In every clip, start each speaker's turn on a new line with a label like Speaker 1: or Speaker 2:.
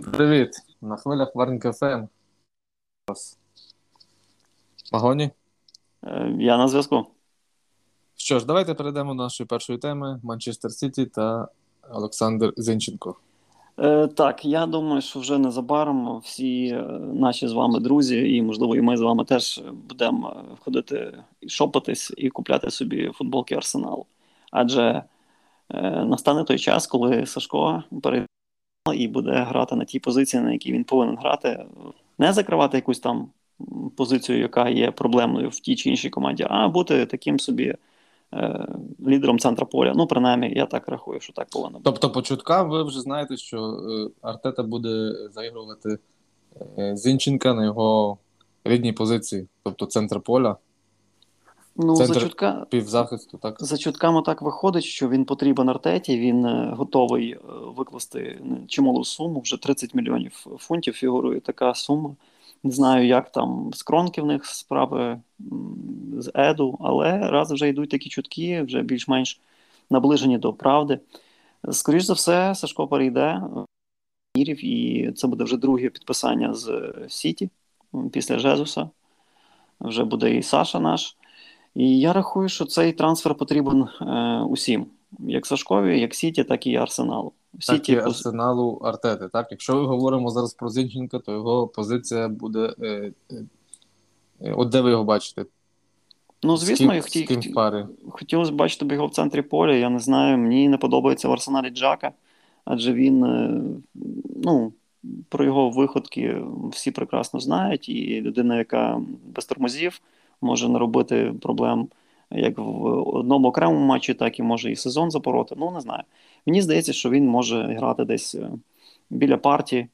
Speaker 1: привіт! На хвилях Варнка ФМ. Магоні?
Speaker 2: Е, я на зв'язку.
Speaker 1: Що ж, давайте перейдемо до нашої першої теми: Манчестер Сіті та Олександр Зинченко.
Speaker 2: Е, Так, я думаю, що вже незабаром всі е, наші з вами друзі, і, можливо, і ми з вами теж будемо ходити і шопатись і купляти собі футболки Арсеналу. Адже е, настане той час, коли Сашко перейде і буде грати на тій позиції, на якій він повинен грати, не закривати якусь там позицію, яка є проблемною в тій чи іншій команді, а бути таким собі е, лідером центра поля. Ну, принаймні, я так рахую, що так повинно бути.
Speaker 1: Тобто, по чуткам ви вже знаєте, що е, Артета буде заігрувати е, Зінченка на його рідній позиції, тобто центр поля.
Speaker 2: Ну,
Speaker 1: Центр
Speaker 2: за чутка...
Speaker 1: півзахисту, так?
Speaker 2: За чутками так виходить, що він потрібен Артеті, він е, готовий е, викласти е, чималу суму, вже 30 мільйонів фунтів фігурує така сума. Не знаю, як там з кронки в них справи з Еду, але раз вже йдуть такі чутки, вже більш-менш наближені до правди. Скоріше за все, Сашко перейде і це буде вже друге підписання з Сіті після Жезуса. Вже буде і Саша наш. І я рахую, що цей трансфер потрібен е, усім, як Сашкові, як Сіті, так і Арсеналу.
Speaker 1: Сіті так і Арсеналу Артети. Так, якщо ми говоримо зараз про Зінченка, то його позиція буде. Е, е, от де ви його бачите?
Speaker 2: Ну, звісно, я хотів, хотілося б бачити його в центрі поля. Я не знаю, мені не подобається в арсеналі Джака, адже він, е, ну, про його виходки всі прекрасно знають, і людина, яка без тормозів може наробити проблем як в одному окремому матчі, так і може і сезон запороти. Ну, не знаю. Мені здається, що він може грати десь е, біля партії,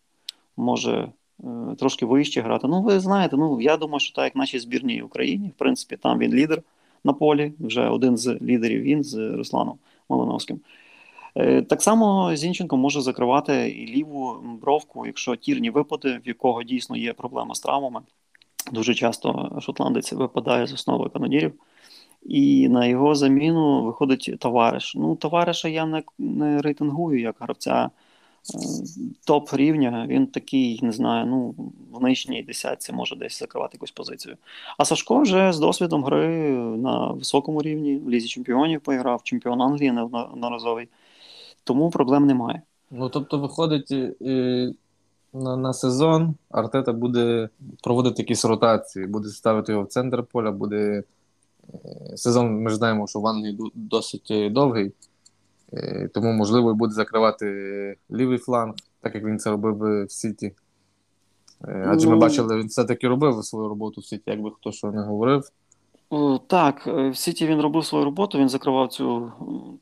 Speaker 2: може е, трошки вище грати. Ну, ви знаєте, ну я думаю, що так, як нашій збірній Україні, в принципі, там він лідер на полі, вже один з лідерів він з Русланом Малиновським. Е, так само Зінченко може закривати і ліву бровку, якщо тірні випади, в якого дійсно є проблема з травмами. Дуже часто шотландець випадає з основи канонірів, і на його заміну виходить товариш. Ну, товариша я не, не рейтингую як гравця е, топ рівня. Він такий, не знаю, ну в нижній десятці може десь закривати якусь позицію. А Сашко вже з досвідом гри на високому рівні, в лізі чемпіонів поіграв, чемпіон Англії неодноразовий. Тому проблем немає.
Speaker 1: Ну тобто, виходить. І на на сезон Артета буде проводити якісь ротації, буде ставити його в центр поля, буде е, сезон, ми ж знаємо, що в Англії досить довгий, е, тому, можливо, буде закривати лівий фланг, так як він це робив в Сіті. Е, адже ми ну, бачили, він все-таки робив свою роботу в Сіті, якби хто що не говорив.
Speaker 2: Так, в Сіті він робив свою роботу, він закривав цю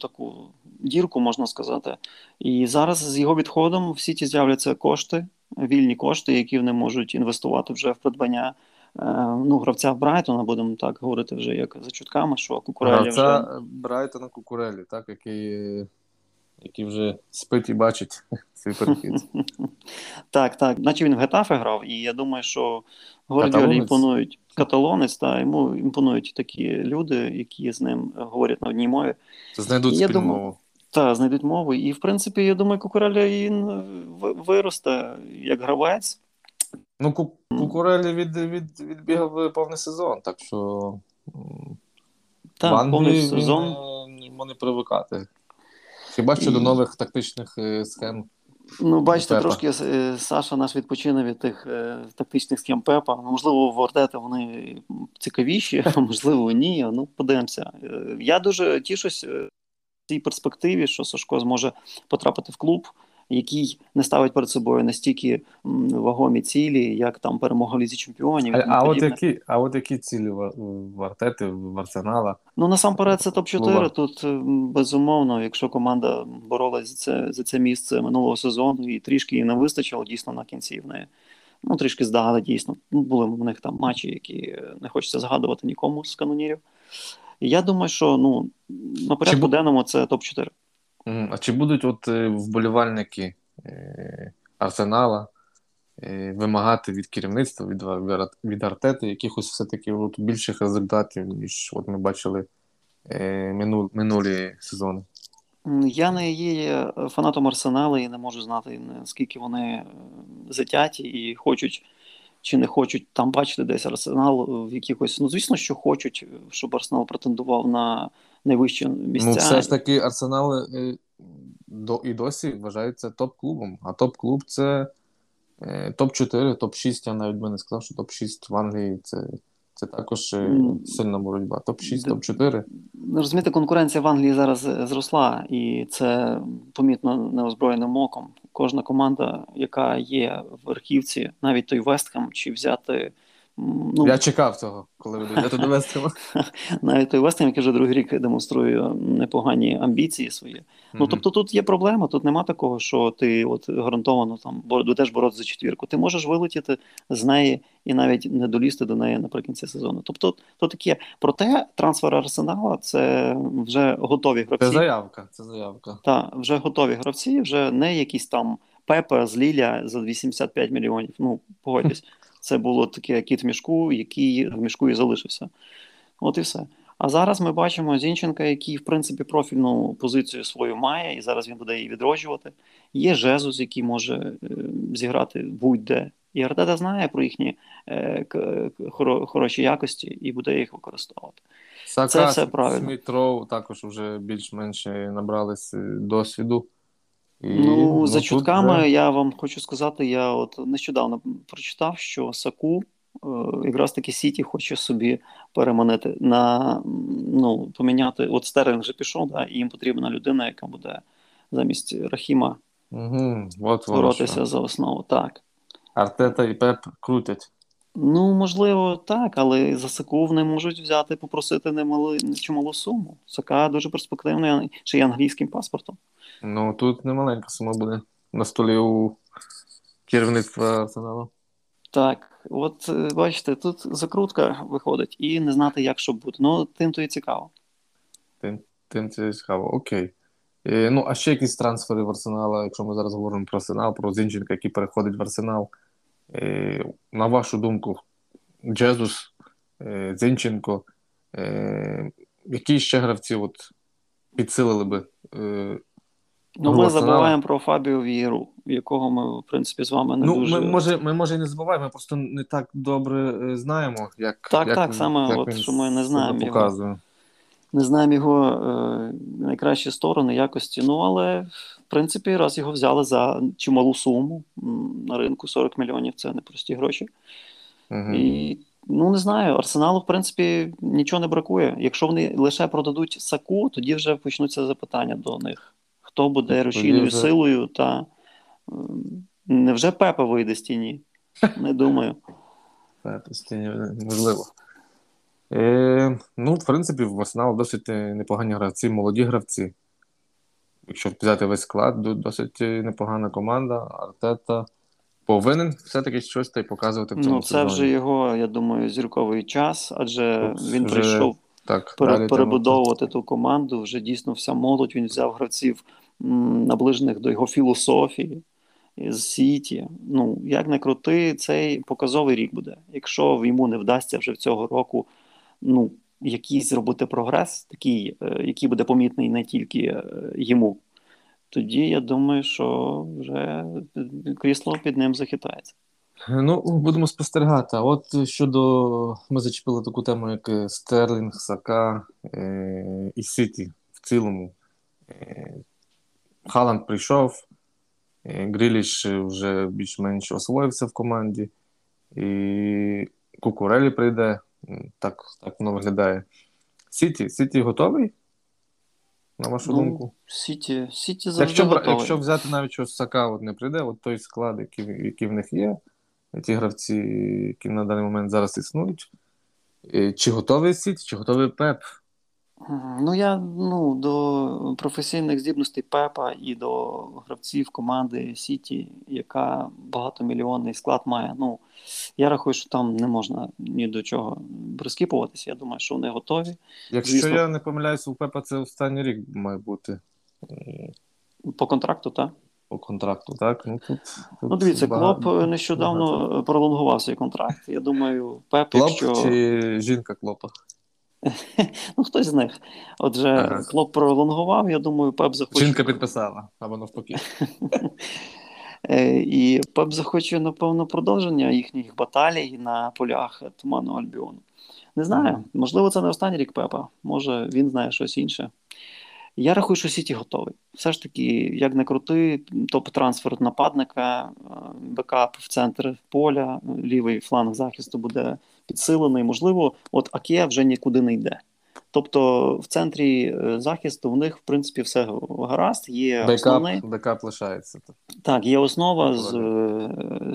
Speaker 2: таку дірку, можна сказати. І зараз з його відходом в Сіті з'являться кошти вільні кошти, які вони можуть інвестувати вже в придбання е, ну, гравця Брайтона, будемо так говорити вже як за чутками, що Кукурелі
Speaker 1: Гравця вже... Брайтона Кукурелі, так, який який вже спить і бачить свій перехід.
Speaker 2: Так, так. Наче він в Гетафе грав, і я думаю, що Гвардіолі імпонують каталонець, та йому імпонують такі люди, які з ним говорять на одній мові.
Speaker 1: Знайдуть спільну мову.
Speaker 2: Так, знайдуть мову. І, в принципі, я думаю, Кукуреля він е, виросте як гравець.
Speaker 1: Ну, Кукурелі від, від, відбігав повний сезон, так що
Speaker 2: так, в Англії повний сезон.
Speaker 1: йому не привикати. Хіба що І... до нових тактичних е, схем.
Speaker 2: Ну, бачите, Пепа. трошки е, Саша наш відпочине від тих е, тактичних схем Пепа. Можливо, в Ортети вони цікавіші, а можливо, ні. Ну, подивимося. Я дуже тішусь цій перспективі, що Сашко зможе потрапити в клуб, який не ставить перед собою настільки вагомі цілі, як там перемога в лізі чемпіонів.
Speaker 1: А, а от які а от які цілі в, Артети, в Арсенала?
Speaker 2: Ну насамперед, це топ 4 Тут безумовно, якщо команда боролась за це за це місце минулого сезону, і трішки їй не вистачило дійсно на кінці в неї. Ну, трішки здали, дійсно. Ну, були в них там матчі, які не хочеться згадувати нікому з канонірів. Я думаю, що ну, на порядку чи... денному це топ-4.
Speaker 1: А чи будуть от е, вболівальники е, Арсенала е, вимагати від керівництва, від від Артети якихось все-таки от більших результатів, ніж от ми бачили минул, минулі сезони?
Speaker 2: Я не є фанатом Арсенала і не можу знати, наскільки вони затяті і хочуть чи не хочуть там бачити десь арсенал в якихось. Ну, звісно, що хочуть, щоб Арсенал претендував на найвищі місця.
Speaker 1: Ну, все ж таки, Арсенал е, до, і досі вважається топ-клубом. А топ-клуб це е, топ-4, топ-6. Я навіть би не сказав, що топ-6 в Англії це це також mm. сильна боротьба. Топ-6, топ-4.
Speaker 2: Розумієте, конкуренція в Англії зараз зросла, і це помітно неозброєним оком. Кожна команда, яка є в верхівці, навіть той Вестхем, чи взяти.
Speaker 1: Ну, Я чекав цього, коли ви дійдете до Вестхема.
Speaker 2: Навіть той Вестхем, який вже другий рік демонструє непогані амбіції свої. Mm-hmm. Ну тобто тут є проблема, тут нема такого, що ти от гарантовано там будеш боротися за четвірку. Ти можеш вилетіти з неї і навіть не долізти до неї наприкінці сезону. Тобто, то таке. Проте трансфер арсенала це вже готові гравці.
Speaker 1: Це заявка. Це заявка.
Speaker 2: Так, вже готові гравці, вже не якісь там Пепе з Ліля за 85 мільйонів. Ну, погодьтесь. Це було таке кіт в мішку, який в мішку і залишився. От і все. А зараз ми бачимо Зінченка, який, в принципі, профільну позицію свою має, і зараз він буде її відроджувати. Є Жезус, який може е, зіграти будь-де. І Артета знає про їхні е, к, хоро, хороші якості і буде їх використовувати.
Speaker 1: Сака, Це все правильно. Смітроу також вже більш-менш набрались досвіду.
Speaker 2: І, ну, ну, за чутками, вже... я вам хочу сказати, я от нещодавно прочитав, що Саку е, якраз таки Сіті хоче собі переманити на ну, поміняти. От Стерлінг вже пішов, да, і їм потрібна людина, яка буде замість Рахіма
Speaker 1: угу, от
Speaker 2: боротися за основу. Так.
Speaker 1: Артета і Пеп крутять.
Speaker 2: Ну, можливо, так, але за Саку вони можуть взяти, попросити немали, чималу суму. Сака дуже перспективний, ще й англійським паспортом.
Speaker 1: Ну тут не маленька сума буде на столі у керівництва арсеналу.
Speaker 2: Так, от е, бачите, тут закрутка виходить, і не знати, як що буде. Ну, тим то і цікаво.
Speaker 1: Тим тим це цікаво, окей. Е, ну, а ще якісь трансфери в арсенал, якщо ми зараз говоримо про арсенал, про Зінченка, який переходить в арсенал. Е, на вашу думку, Джезус, е, Зінченко, е, які ще гравці от підсилили би? Е,
Speaker 2: Ну, ми забуваємо про Фабіо Віру, якого ми, в принципі, з вами не
Speaker 1: ну,
Speaker 2: дуже...
Speaker 1: Ми, може, ми, може, і не забуваємо, ми просто не так добре знаємо, як
Speaker 2: Так,
Speaker 1: як,
Speaker 2: так, саме,
Speaker 1: як
Speaker 2: от, що ми не знаємо
Speaker 1: його.
Speaker 2: Не знаємо його е, найкращі сторони, якості. Ну, але, в принципі, раз його взяли за чималу суму на ринку 40 мільйонів це не прості гроші. Угу. І Ну, не знаю, арсеналу, в принципі, нічого не бракує. Якщо вони лише продадуть саку, тоді вже почнуться запитання до них хто буде рушійною вже... силою, та невже Пепа вийде з тіні? Не думаю.
Speaker 1: Пепа з тіні, можливо. Е, Ну, в принципі, в Арсенал досить непогані гравці, молоді гравці. Якщо взяти весь склад, досить непогана команда, Артета. Повинен все-таки щось та й показувати в цьому
Speaker 2: Ну,
Speaker 1: це сезоні.
Speaker 2: вже його, я думаю, зірковий час, адже Тут він вже... прийшов так, пере, перебудовувати ту команду. Вже дійсно вся молодь. Він взяв гравців наближених до його філософії з Сіті. Ну, як не крути, цей показовий рік буде. Якщо йому не вдасться вже в цього року ну, якийсь зробити прогрес, такий, е, який буде помітний не тільки е, йому, тоді я думаю, що вже крісло під ним захитається.
Speaker 1: Ну, будемо спостерігати. А от щодо ми зачепили таку тему, як Стерлінг, Сака е- і Сіті в цілому. Е- Голанд прийшов, Гріліш вже більш-менш освоївся в команді, і Кукурелья прийде, так так воно виглядає. Сіті Сіті готовий? На вашу ну, думку?
Speaker 2: Сіті Сіті завжди якщо, готовий.
Speaker 1: Якщо взяти навіть що Сака от не прийде, от той склад, який який в них є, ті гравці, які на даний момент зараз існують, чи готовий Сіті, чи готовий Пеп?
Speaker 2: Ну, я ну, до професійних здібностей Пепа і до гравців команди Сіті, яка багатомільйонний склад має. Ну, я рахую, що там не можна ні до чого прискіпуватися. Я думаю, що вони готові.
Speaker 1: Якщо Звісно, я не помиляюся, у Пепа це останній рік має бути.
Speaker 2: По контракту, так?
Speaker 1: По контракту, так. Ну, тут,
Speaker 2: тут ну дивіться, багато, Клоп нещодавно багато. пролонгував свій контракт. Я думаю, Пеп,
Speaker 1: Клоп
Speaker 2: якщо...
Speaker 1: чи жінка Клопа?
Speaker 2: Ну, хтось з них. Отже, ага. Клопп пролонгував, я думаю, Пеп захоче.
Speaker 1: Жінка підписала, або навпаки.
Speaker 2: Е, і Пеп захоче, напевно, продовження їхніх баталій на полях Туманного Альбіону. Не знаю, можливо, це не останній рік Пепа. Може, він знає щось інше. Я рахую, що Сіті готовий. Все ж таки, як не крути, топ-трансфер нападника, е, backup в центр поля, лівий фланг захисту буде підсилений. Можливо, от Аке вже нікуди не йде. Тобто в центрі е, захисту в них, в принципі, все гаразд. Є
Speaker 1: backup,
Speaker 2: основний...
Speaker 1: backup лишається.
Speaker 2: Так, є основа з е,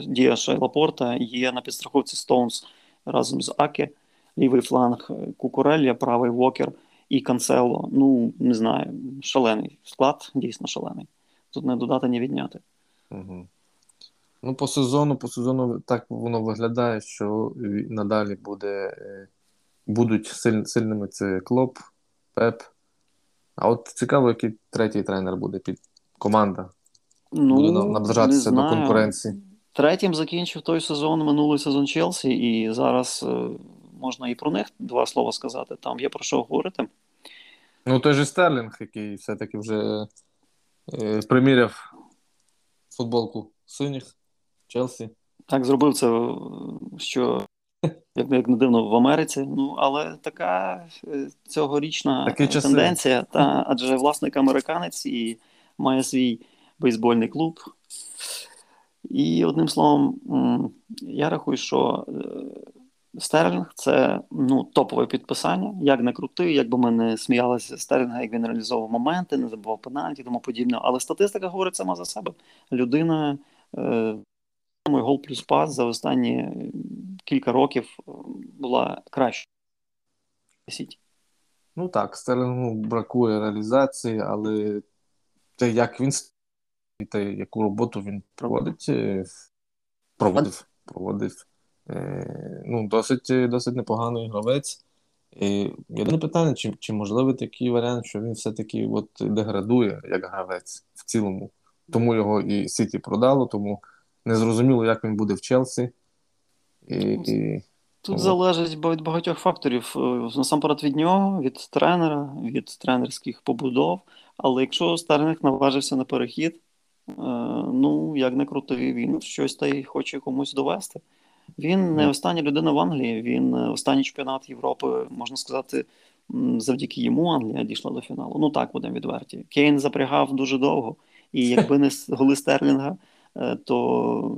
Speaker 2: Діаша Лапорта, є на підстраховці Стоунс разом з Аке, лівий фланг Кукурелля, правий Вокер і Канцело. Ну, не знаю, шалений склад, дійсно шалений. Тут не додати, ні відняти.
Speaker 1: Угу. Ну, по сезону, по сезону так воно виглядає, що надалі буде, е, будуть силь, сильними це Клоп, Пеп. А от цікаво, який третій тренер буде під команда.
Speaker 2: Ну,
Speaker 1: буде наближатися до конкуренції.
Speaker 2: Третім закінчив той сезон, минулий сезон Челсі, і зараз е, можна і про них два слова сказати. Там є про що говорити.
Speaker 1: Ну, той же Стерлінг, який все-таки вже е, приміряв футболку синіх Челсі.
Speaker 2: Так, зробив це, що, як як не дивно, в Америці. Ну, але така е, цьогорічна
Speaker 1: Такі
Speaker 2: тенденція, та, адже власник американець і має свій бейсбольний клуб. І одним словом, я рахую, що е, Стерлінг це ну, топове підписання. Як не крутий, як би ми не сміялися Стерлінга, як він реалізовував моменти, не забував пенальті тому подібне. Але статистика говорить сама за себе. Людина е, гол плюс пас за останні кілька років е, була краще.
Speaker 1: Ну так, Стерлінгу бракує реалізації, але те, як він те, яку роботу він проводить, е, проводив, проводив. Е, ну, досить досить непоганий гравець. І Єдине питання, чи чи можливий такий варіант, що він все-таки от деградує як гравець в цілому. Тому його і Сіті продало, тому незрозуміло, як він буде в Челсі. І, і...
Speaker 2: Тут залежить від багатьох факторів. Е, насамперед від нього, від тренера, від тренерських побудов. Але якщо Стерлінг наважився на перехід, е, ну як не крутий, він щось та й хоче комусь довести. Він не остання людина в Англії, він е, останній чемпіонат Європи, можна сказати, завдяки йому Англія дійшла до фіналу. Ну так будемо відверті. Кейн запрягав дуже довго, і якби не голи Стерлінга, то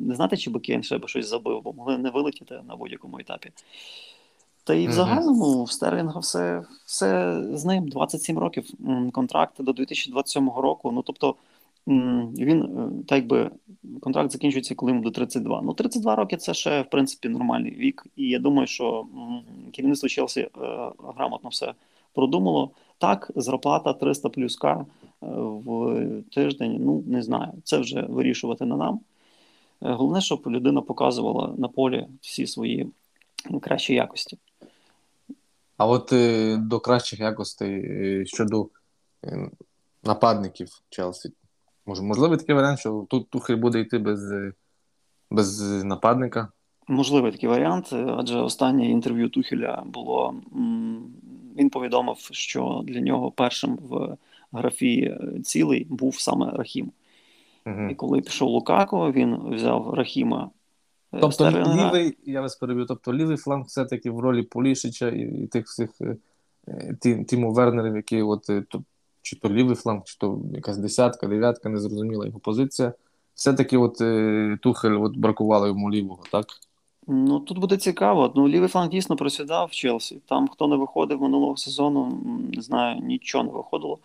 Speaker 2: не знати, чи би Кейн ще би щось забив, бо могли не вилетіти на будь-якому етапі. Та і в загальному в Стерлінга все все з ним 27 років. Контракт до 2027 року. Ну тобто він е, так би контракт закінчується, коли йому до 32. Ну, 32 роки це ще в принципі нормальний вік. І я думаю, що керівництво Челсі е, грамотно все продумало. Так, зарплата 300 плюс К е, в тиждень. Ну не знаю, це вже вирішувати на нам. Головне, щоб людина показувала на полі всі свої кращі якості.
Speaker 1: А от е, до кращих якостей щодо нападників Челсі. Може, можливий такий варіант, що тут Тухель буде йти без без нападника?
Speaker 2: Можливий такий варіант, адже останнє інтерв'ю Тухеля було. Він повідомив, що для нього першим в графі цілий був саме Рахім. Угу. І коли пішов Лукако, він взяв Рахіма.
Speaker 1: Е, тобто Стерлінга. лівий, я вас переб'ю, тобто лівий фланг все-таки в ролі Полішича і, і тих всіх е, е, Тіму Вернерів, які от чи то лівий фланг, чи то якась десятка, дев'ятка, незрозуміла його позиція. Все-таки от Тухель от бракувало йому лівого, так?
Speaker 2: Ну тут буде цікаво. Ну, лівий фланг дійсно просідав в Челсі. Там, хто не виходив минулого сезону, не знаю, нічого не виходило.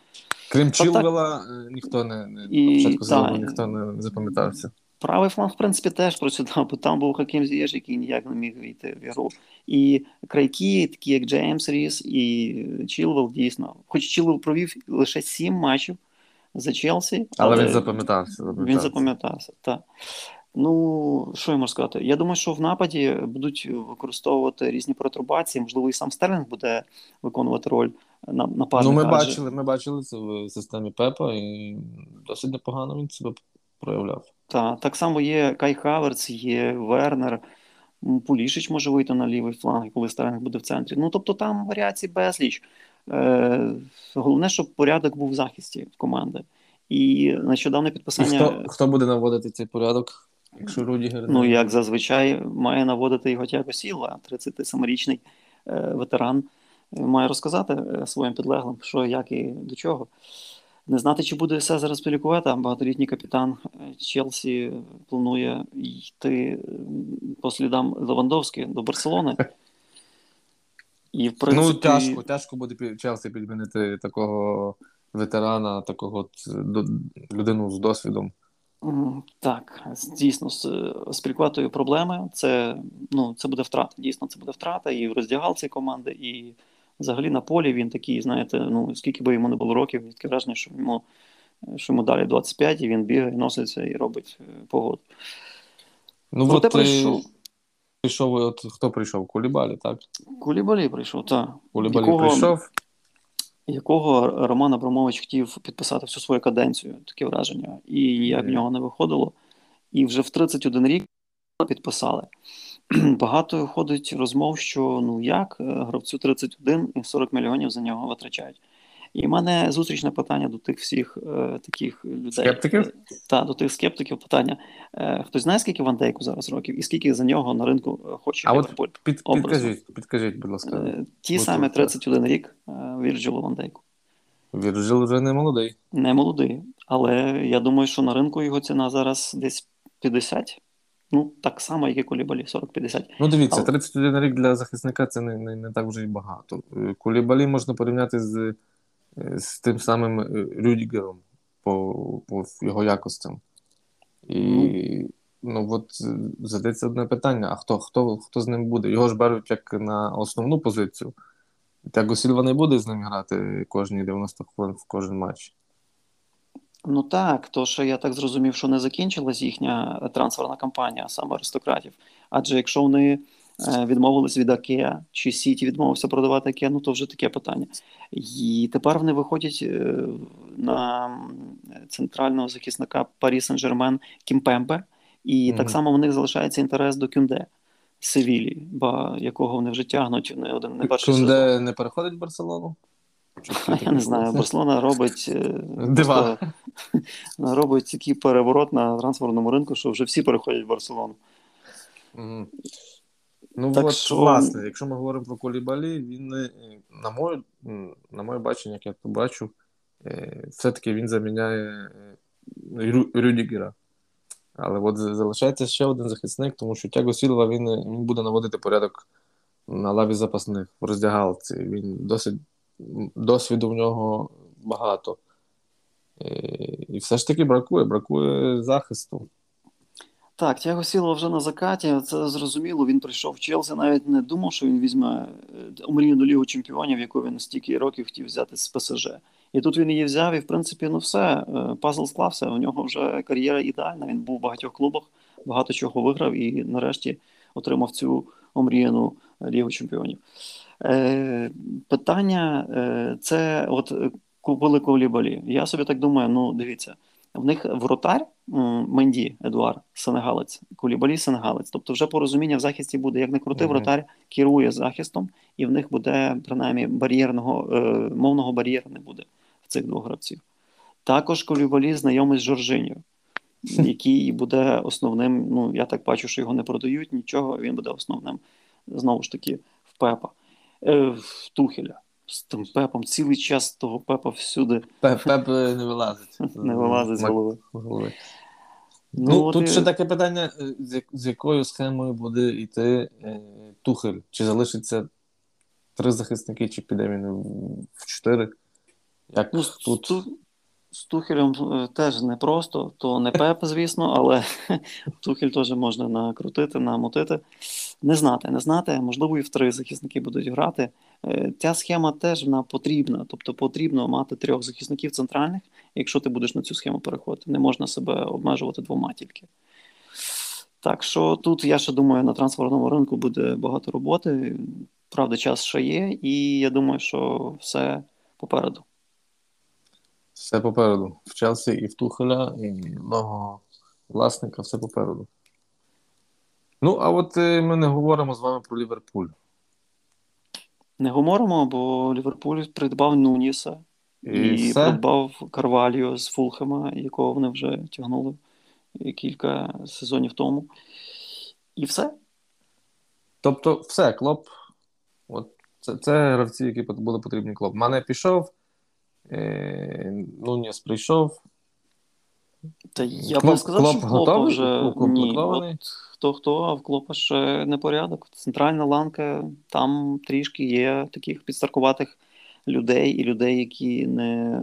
Speaker 1: Крім Чілвела, е, ніхто не, не і, початку сезону ніхто не запам'ятався.
Speaker 2: Правий фланг, в принципі, теж просідав, бо там був Хакім Зієш, який ніяк не міг війти в ігру. І крайки, такі як Джеймс Ріс і Чілвел, дійсно. Хоч Чілвел провів лише сім матчів за Челсі.
Speaker 1: Але, але він запам'ятався.
Speaker 2: запам'ятався. Він запам'ятався, так. Ну, що я можу сказати? Я думаю, що в нападі будуть використовувати різні перетрубації, можливо, і сам Стерлінг буде виконувати роль нападника.
Speaker 1: Ну, ми бачили, ми бачили це в системі Пепа, і досить непогано він себе проявляв.
Speaker 2: Так, так само є Кай Хаверц, є Вернер, Пулішич може вийти на лівий фланг, коли Стерлінг буде в центрі. Ну тобто там варіацій безліч. Е, Головне, щоб порядок був в захисті команди. І нещодавне підписання. І
Speaker 1: хто, хто буде наводити цей порядок? Якщо Рудігер...
Speaker 2: Ну, як зазвичай, має наводити його Тяго Сілва, 37-річний е, ветеран, має розказати е, своїм підлеглим, що, як і до чого. Не знати, чи буде все зараз Пелікуета, багаторітній капітан е, Челсі планує йти по слідам Левандовськи до Барселони.
Speaker 1: І, в ну, принципі... Ну, тяжко, тяжко буде Челсі підмінити такого ветерана, такого людину з досвідом.
Speaker 2: Так, дійсно, з, з проблеми. Це ну, це буде втрата. Дійсно, це буде втрата і в роздягалці команди, і взагалі на полі він такий, знаєте, ну скільки би йому не було років, таке враження, що йому що йому далі 25, і він бігає, носиться і робить е, погоду.
Speaker 1: Ну, Проте от, прийшов. Прийшов, от хто прийшов? Кулібалі, так?
Speaker 2: Кулібалі прийшов, так.
Speaker 1: Кулібалі якого, прийшов.
Speaker 2: Якого Роман Абрамович хотів підписати всю свою каденцію, таке враження, і як в нього не виходило. І вже в 31 рік підписали. багато ходить розмов, що ну як е, гравцю 31 і 40 мільйонів за нього витрачають. І в мене зустрічне питання до тих всіх е, таких людей.
Speaker 1: Скептиків?
Speaker 2: Та, до тих скептиків питання. Е, хтось знає, скільки Ван Дейку зараз років, і скільки за нього на ринку е, хоче
Speaker 1: А Ліверпуль? от під, підкажіть, підкажіть, будь ласка. Е,
Speaker 2: ті самі 31 рік е, Вірджилу Ван Дейку.
Speaker 1: Вірджил вже не молодий.
Speaker 2: Не молодий. Але я думаю, що на ринку його ціна зараз десь 50. Ну, так само, як і Кулібалі, 40-50.
Speaker 1: Ну, дивіться, 31 рік для захисника це не не, не так вже і багато. Е, Кулібалі можна порівняти з з тим самим е, Рюдігером по по його якостям. І ну, ну от задається одне питання: а хто хто, хто з ним буде? Його ж беруть як на основну позицію. Тяго Сільва не буде з ним грати кожні 90 хвилин в кожен матч.
Speaker 2: Ну так, то що я так зрозумів, що не закінчилась їхня трансферна кампанія саме аристократів. Адже якщо вони е, відмовились від Акея, чи Сіті відмовився продавати Акея, ну то вже таке питання. І тепер вони виходять е, на центрального захисника Парі Сен-Жермен Кімпембе, і mm-hmm. так само в них залишається інтерес до Кюнде. Севілі, ба якого вони вже тягнуть не один не перший
Speaker 1: Кунде сезон. не переходить в Барселону?
Speaker 2: Я не знаю, Барселона робить е,
Speaker 1: Дива.
Speaker 2: робить такий переворот на трансферному ринку, що вже всі переходять в Барселону.
Speaker 1: Mm. Ну, так от, що... власне, якщо ми говоримо про Колібалі, він, е, на моє на моє бачення, як я то бачу, е, все-таки він заміняє Рю, Рюдігера. Але от залишається ще один захисник, тому що Тяго Сілва він, він буде наводити порядок на лаві запасних в роздягалці. Він досить досвіду в нього багато. Е, і все ж таки бракує, бракує захисту.
Speaker 2: Так, Тяго Сіло вже на закаті, це зрозуміло. Він прийшов в Челсі, навіть не думав, що він візьме е, омрійну лігу чемпіонів, яку він стільки років хотів взяти з ПСЖ. І тут він її взяв, і в принципі, ну все, е, пазл склався. У нього вже кар'єра ідеальна. Він був в багатьох клубах, багато чого виграв і нарешті отримав цю омріяну лігу чемпіонів. Е, Питання е, це от е, купили Колібалі. Я собі так думаю, ну дивіться, в них вратар Менді Едуар, Сенегалець, Кулібалі Сенегалець. Тобто, вже порозуміння в захисті буде, як не крутий mm-hmm. вратар керує захистом, і в них буде принаймні бар'єрного е, мовного бар'єру не буде в цих двох гравців. Також Колібалі знайомий з Жоржинію, який буде основним. Ну я так бачу, що його не продають нічого. Він буде основним знову ж таки в Пепа е, Тухеля. З тим пепом цілий час того пепа всюди.
Speaker 1: Пеп, пеп не вилазить.
Speaker 2: Не вилазить з голови.
Speaker 1: голови. Ну, ну Тут і... ще таке питання: е, з якою схемою буде йти е, Тухель? Чи залишиться три захисники, чи піде він в чотири?
Speaker 2: Як ну, тут? З Тухелем е, теж не просто, то не Пеп, звісно, але Тухель теж можна накрутити, намотити. Не знати, не знати, можливо, і в три захисники будуть грати. Е, ця схема теж вона потрібна, тобто потрібно мати трьох захисників центральних, якщо ти будеш на цю схему переходити. Не можна себе обмежувати двома тільки. Так що тут я ще думаю, на трансферному ринку буде багато роботи. Правда, час ще є, і я думаю, що все попереду.
Speaker 1: Все попереду. В Челсі і в Тухеля, і нового власника, все попереду. Ну, а от е, ми не говоримо з вами про Ліверпуль.
Speaker 2: Не говоримо, бо Ліверпуль придбав Нуніса І, і придбав Карваліо з Фулхема, якого вони вже тягнули кілька сезонів тому. І все.
Speaker 1: Тобто, все, клоп. От Це це гравці, які були потрібні клоп. Мане пішов, е, Нуніс прийшов.
Speaker 2: Та я б не сказав, клоп що Клопа вже ні. От Хто хто, а в Клопа ще не порядок. Центральна ланка, там трішки є таких підстаркуватих людей і людей, які не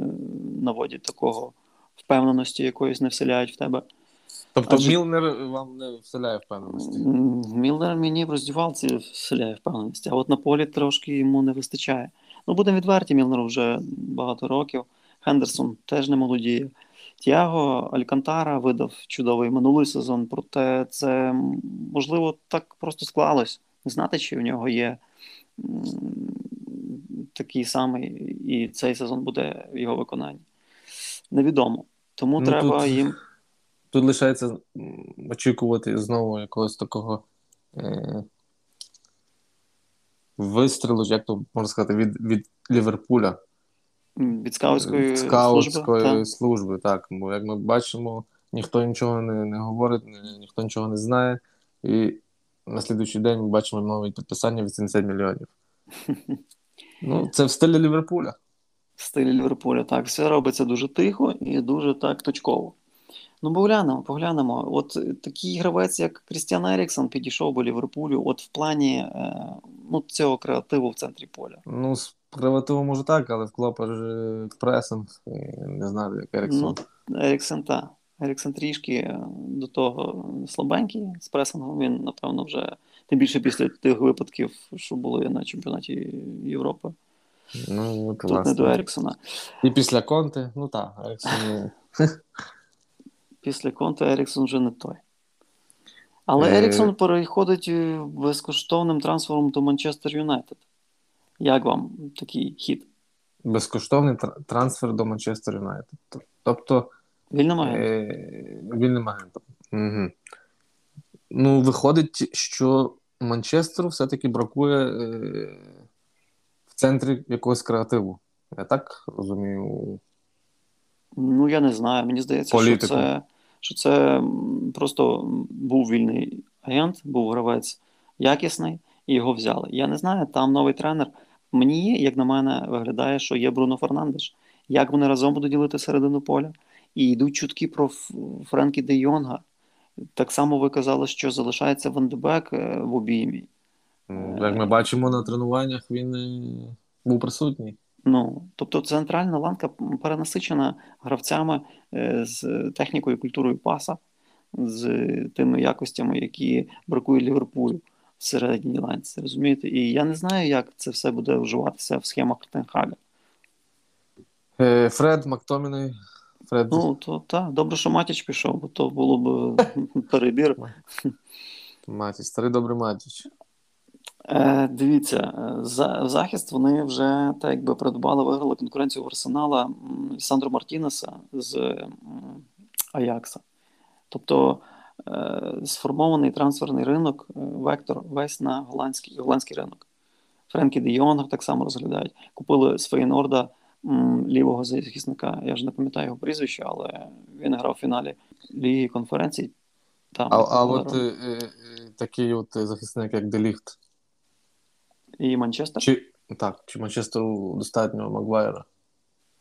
Speaker 2: наводять такого впевненості, якоїсь не вселяють в тебе.
Speaker 1: Тобто Адже... Мілнер вам не вселяє впевненості?
Speaker 2: Мілнер мені в роздівалці вселяє впевненості, а от на полі трошки йому не вистачає. Ну, будемо відверті, Мілнеру вже багато років. Хендерсон теж не молодіє. Тіаго Алькантара видав чудовий минулий сезон, проте це можливо так просто склалось. Не знати, чи в нього є такий самий, і цей сезон буде в його виконанні. Невідомо. Тому ну, треба тут, їм.
Speaker 1: Тут лишається очікувати знову якогось такого е- вистрілу, як то можна сказати, від від Ліверпуля.
Speaker 2: Від скаутської
Speaker 1: скаутської служби, служби, так. Бо як ми бачимо, ніхто нічого не не говорить, ніхто нічого не знає. І на слідуючий день ми бачимо нове підписання 80 мільйонів. Ну, Це в стилі Ліверпуля.
Speaker 2: В стилі Ліверпуля, так. Все робиться дуже тихо і дуже так точково. Ну, поглянемо, поглянемо. От такий гравець, як Крістіан Еріксон, підійшов до Ліверпулю, от в плані е, ну, цього креативу в центрі поля.
Speaker 1: Ну, з креативу може так, але в Клопа ж пресинг, не знаю, як Еріксон.
Speaker 2: Ну, Еріксон, так. Еріксон трішки до того слабенький з пресингом. Він, напевно, вже тим більше після тих випадків, що були на чемпіонаті Європи.
Speaker 1: Ну, от,
Speaker 2: Тут власне. не до Еріксона.
Speaker 1: І після Конти, ну так, Еріксон.
Speaker 2: Після Конте Еріксон вже не той. Але е... Еріксон переходить безкоштовним трансфером до Манчестер Юнайтед. Як вам такий хід?
Speaker 1: Безкоштовний трансфер до Манчестер Юнайтед. Тобто.
Speaker 2: Вільним агентом. Е...
Speaker 1: Вільним агентом. Угу. Ну, виходить, що Манчестеру все-таки бракує е... в центрі якогось креативу. Я так розумію.
Speaker 2: Ну, я не знаю. Мені здається, Політику. що це що це просто був вільний агент, був гравець якісний, і його взяли. Я не знаю, там новий тренер. Мені, як на мене, виглядає, що є Бруно Фернандеш. Як вони разом будуть ділити середину поля? І йдуть чутки про Френкі Де Йонга. Так само ви казали, що залишається Вандебек е, в обіймі.
Speaker 1: Як ми бачимо на тренуваннях, він е, був присутній.
Speaker 2: Ну, тобто центральна ланка перенасичена гравцями е, з технікою, культурою паса, з тими якостями, які бракують Ліверпулю в середній ланці. Розумієте? І я не знаю, як це все буде вживатися в схемах Тенхага.
Speaker 1: Е, Фред Мактоміний.
Speaker 2: Фред. Ну, то так, добре, що Матіч пішов, бо то було б перебір.
Speaker 1: Матіч, старий добрий Матіч.
Speaker 2: Е, Дивіться, за захист вони вже так якби придбали, виграли конкуренцію в Арсенала Сандро Мартінеса з Аякса. Тобто е, сформований трансферний ринок, е, вектор весь на голландський голландський ринок. Френкі Де Йонг так само розглядають. Купили з Фейнорда лівого захисника. Я ж не пам'ятаю його прізвище, але він грав в фіналі Ліги конференцій.
Speaker 1: Там, а а от е, е, такий от захисник, як Деліхт.
Speaker 2: І Манчестер?
Speaker 1: Чи так, чи Манчестеру достатньо Магуайра?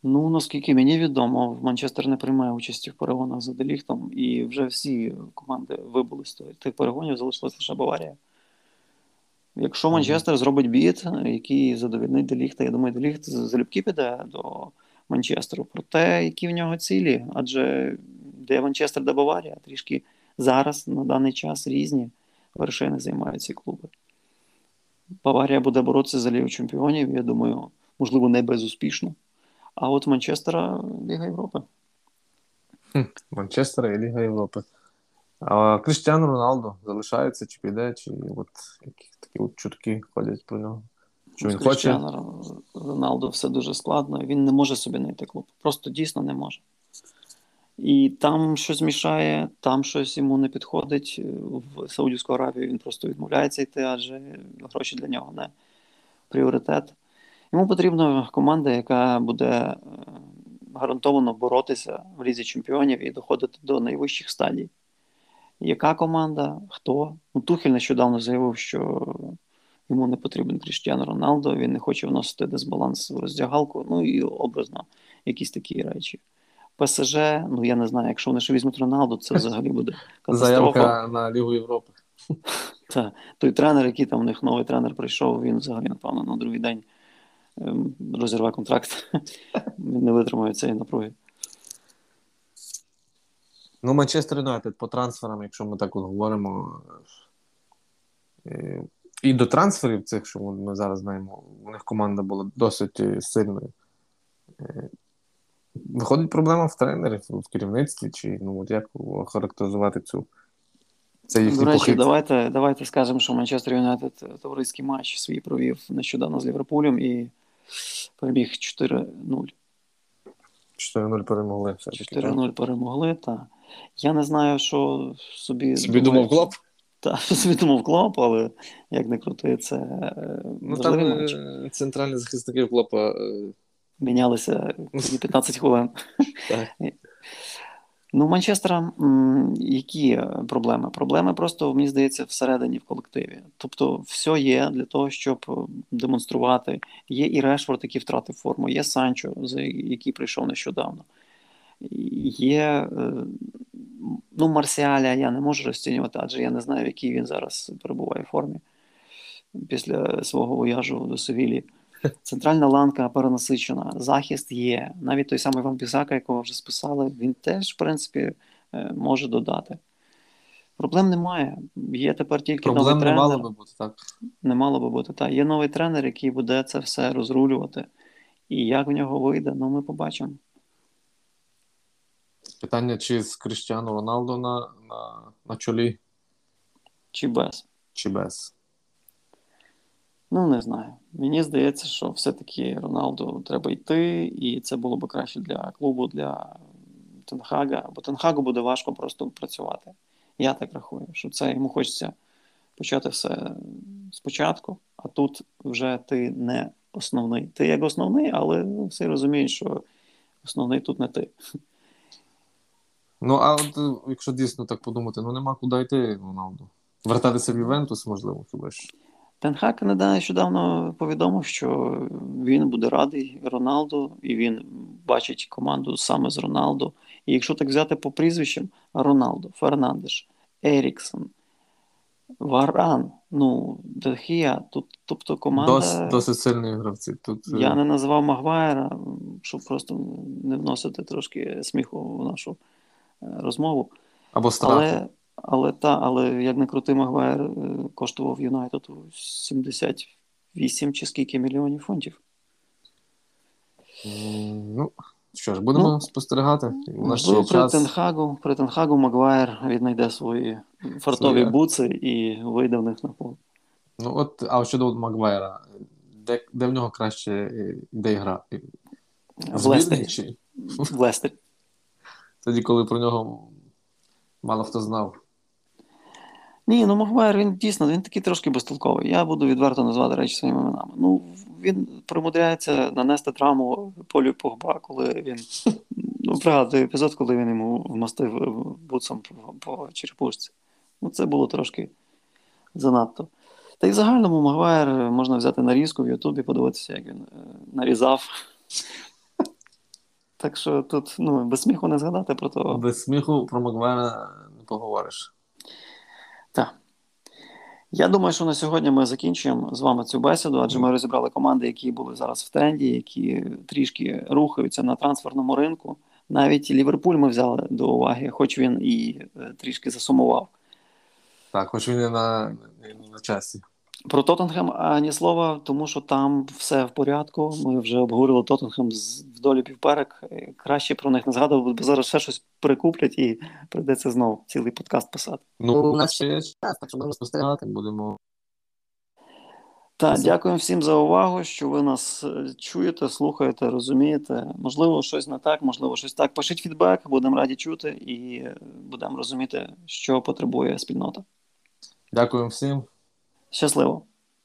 Speaker 2: Ну, наскільки мені відомо, Манчестер не приймає участі в перегонах за Деліхтом, і вже всі команди вибули з тих перегонів, залишилася лише Баварія. Якщо Манчестер зробить біт, який задовільнить Деліхта, я думаю, Деліхт залюбки піде до Манчестеру. Про те, які в нього цілі, адже де Манчестер, де Баварія, трішки зараз на даний час різні вершини займають ці клуби. Баварія буде боротися за Лігу чемпіонів, я думаю, можливо, не безуспішно. А от Манчестера Ліга Європи.
Speaker 1: Манчестера і Ліга Європи. А Кріштіану Роналдо залишається, чи піде, чи от які такі от чутки ходять про нього. Що він хоче?
Speaker 2: Роналдо все дуже складно, він не може собі знайти клуб. Просто дійсно не може. І там щось мішає, там щось йому не підходить. В Саудівську Аравію він просто відмовляється йти, адже гроші для нього не пріоритет. Йому потрібна команда, яка буде е, гарантовано боротися в лізі чемпіонів і доходити до найвищих стадій. Яка команда? Хто? Ну, Тухель нещодавно заявив, що йому не потрібен Кріштіану Роналдо, він не хоче вносити дисбаланс в роздягалку, ну і образно якісь такі речі. ПСЖ, ну я не знаю, якщо вони ще візьмуть Роналду, це взагалі буде катастрофа.
Speaker 1: Заявка на Лігу Європи.
Speaker 2: Так. Той тренер, який там у них новий тренер прийшов, він взагалі, напевно, на другий день ем, розірве контракт. Він не витримує цієї напруги.
Speaker 1: Ну, Манчестер Юнайтед по трансферам, якщо ми так от говоримо. Е, і до трансферів цих, що ми зараз знаємо, у них команда була досить е, сильною. Е, виходить проблема в тренері, в керівництві, чи ну от як охарактеризувати цю
Speaker 2: це їхній До речі, похід. давайте давайте скажемо, що Манчестер Юнайтед товариський матч свій провів нещодавно з Ліверпулем і переміг 4-0.
Speaker 1: 4-0 перемогли.
Speaker 2: 4-0 перемогли, так. Я не знаю, що собі.
Speaker 1: Собі думав Клоп?
Speaker 2: Так, собі думав Клоп, але як не крути, це. Е,
Speaker 1: ну, там е, матч. центральні захисники Клопа.
Speaker 2: Мінялися 15 хвилин. Ну, Манчестера які проблеми? Проблеми просто, мені здається, всередині в колективі. Тобто, все є для того, щоб демонструвати. Є і Решфорд, який втратив форму, є Санчо, який прийшов нещодавно. Є е, ну, Марсіаля я не можу розцінювати, адже я не знаю, в якій він зараз перебуває в формі після свого вояжу до Севілі. Центральна ланка перенасичена, захист є. Навіть той самий Ван Бісака, якого вже списали, він теж, в принципі, е, може додати. Проблем немає. Є тепер тільки
Speaker 1: Проблем
Speaker 2: новий тренер.
Speaker 1: не мало би бути, так.
Speaker 2: Не мало би бути, так. Є новий тренер, який буде це все розрулювати. І як в нього вийде, ну ми побачимо.
Speaker 1: Питання, чи з Кріштіану Роналдо на, на, на чолі?
Speaker 2: Чи без?
Speaker 1: Чи без.
Speaker 2: Ну, не знаю. Мені здається, що все-таки Роналду треба йти, і це було б краще для клубу, для Тенхага, бо Тенхагу буде важко просто працювати. Я так рахую, що це йому хочеться почати все спочатку, а тут вже ти не основний. Ти як основний, але ну, всі розуміють, що основний тут не ти.
Speaker 1: Ну, а от якщо дійсно так подумати, ну нема куди йти Роналду. Вертатися в Ювентус, можливо, хіба ж.
Speaker 2: Тенхак нещодавно повідомив, що він буде радий Роналду, і він бачить команду саме з Роналду. І якщо так взяти по прізвищам, Роналду, Фернандеш, Еріксон, Варан, ну, Дехія, тут, тобто команда.
Speaker 1: Дос, досить сильні гравці. Тут...
Speaker 2: Я е, не назвав Магвайра, щоб просто не вносити трошки сміху в нашу е, розмову.
Speaker 1: Або страху.
Speaker 2: Але але та, але як не крути, Магуайр е, коштував Юнайтед 78 чи скільки мільйонів фунтів.
Speaker 1: Ну, що ж, будемо ну, спостерігати.
Speaker 2: У нас ще при час. Тен Хагу, при Тен Хагу Магуайр віднайде свої фартові Своє. буци і вийде в них на поле.
Speaker 1: Ну, от, а щодо Магуайра, де де в нього краще е, де гра?
Speaker 2: В Лестері. Чи? В Лестері.
Speaker 1: Тоді, коли про нього мало хто знав.
Speaker 2: Ні, ну Магуайр, він дійсно він такий трошки безтолковий. Я буду відверто назвати речі своїми іменами. Ну, він примудряється нанести травму Полю Погба, коли він. Ну, пригадую епізод, коли він йому вмастив буцом по, по черепушці. Ну, це було трошки занадто. Та й в загальному Магуайр можна взяти нарізку в Ютубі, подивитися, як він е, нарізав. Так що тут ну, без сміху не згадати про того.
Speaker 1: Без сміху про Магуайра не поговориш.
Speaker 2: Я думаю, що на сьогодні ми закінчуємо з вами цю бесіду, адже ми розібрали команди, які були зараз в тренді, які трішки рухаються на трансферному ринку. Навіть Ліверпуль ми взяли до уваги, хоч він і е, трішки засумував.
Speaker 1: Так, хоч він і на, на часі.
Speaker 2: Про Тоттенхем ані слова, тому що там все в порядку. Ми вже обговорили Тоттенхем з вдолі півперек. Краще про них не згадував, бо зараз ще щось прикуплять і прийдеться знову цілий подкаст писати.
Speaker 1: Ну, у нас ще є час, так що будемо спостерігати, будемо.
Speaker 2: Так, дякую всім за увагу, що ви нас е, чуєте, слухаєте, розумієте. Можливо, щось не так, можливо, щось так. Пишіть фідбек, будемо раді чути і будемо розуміти, що потребує спільнота.
Speaker 1: Дякую всім.
Speaker 2: Щасливо!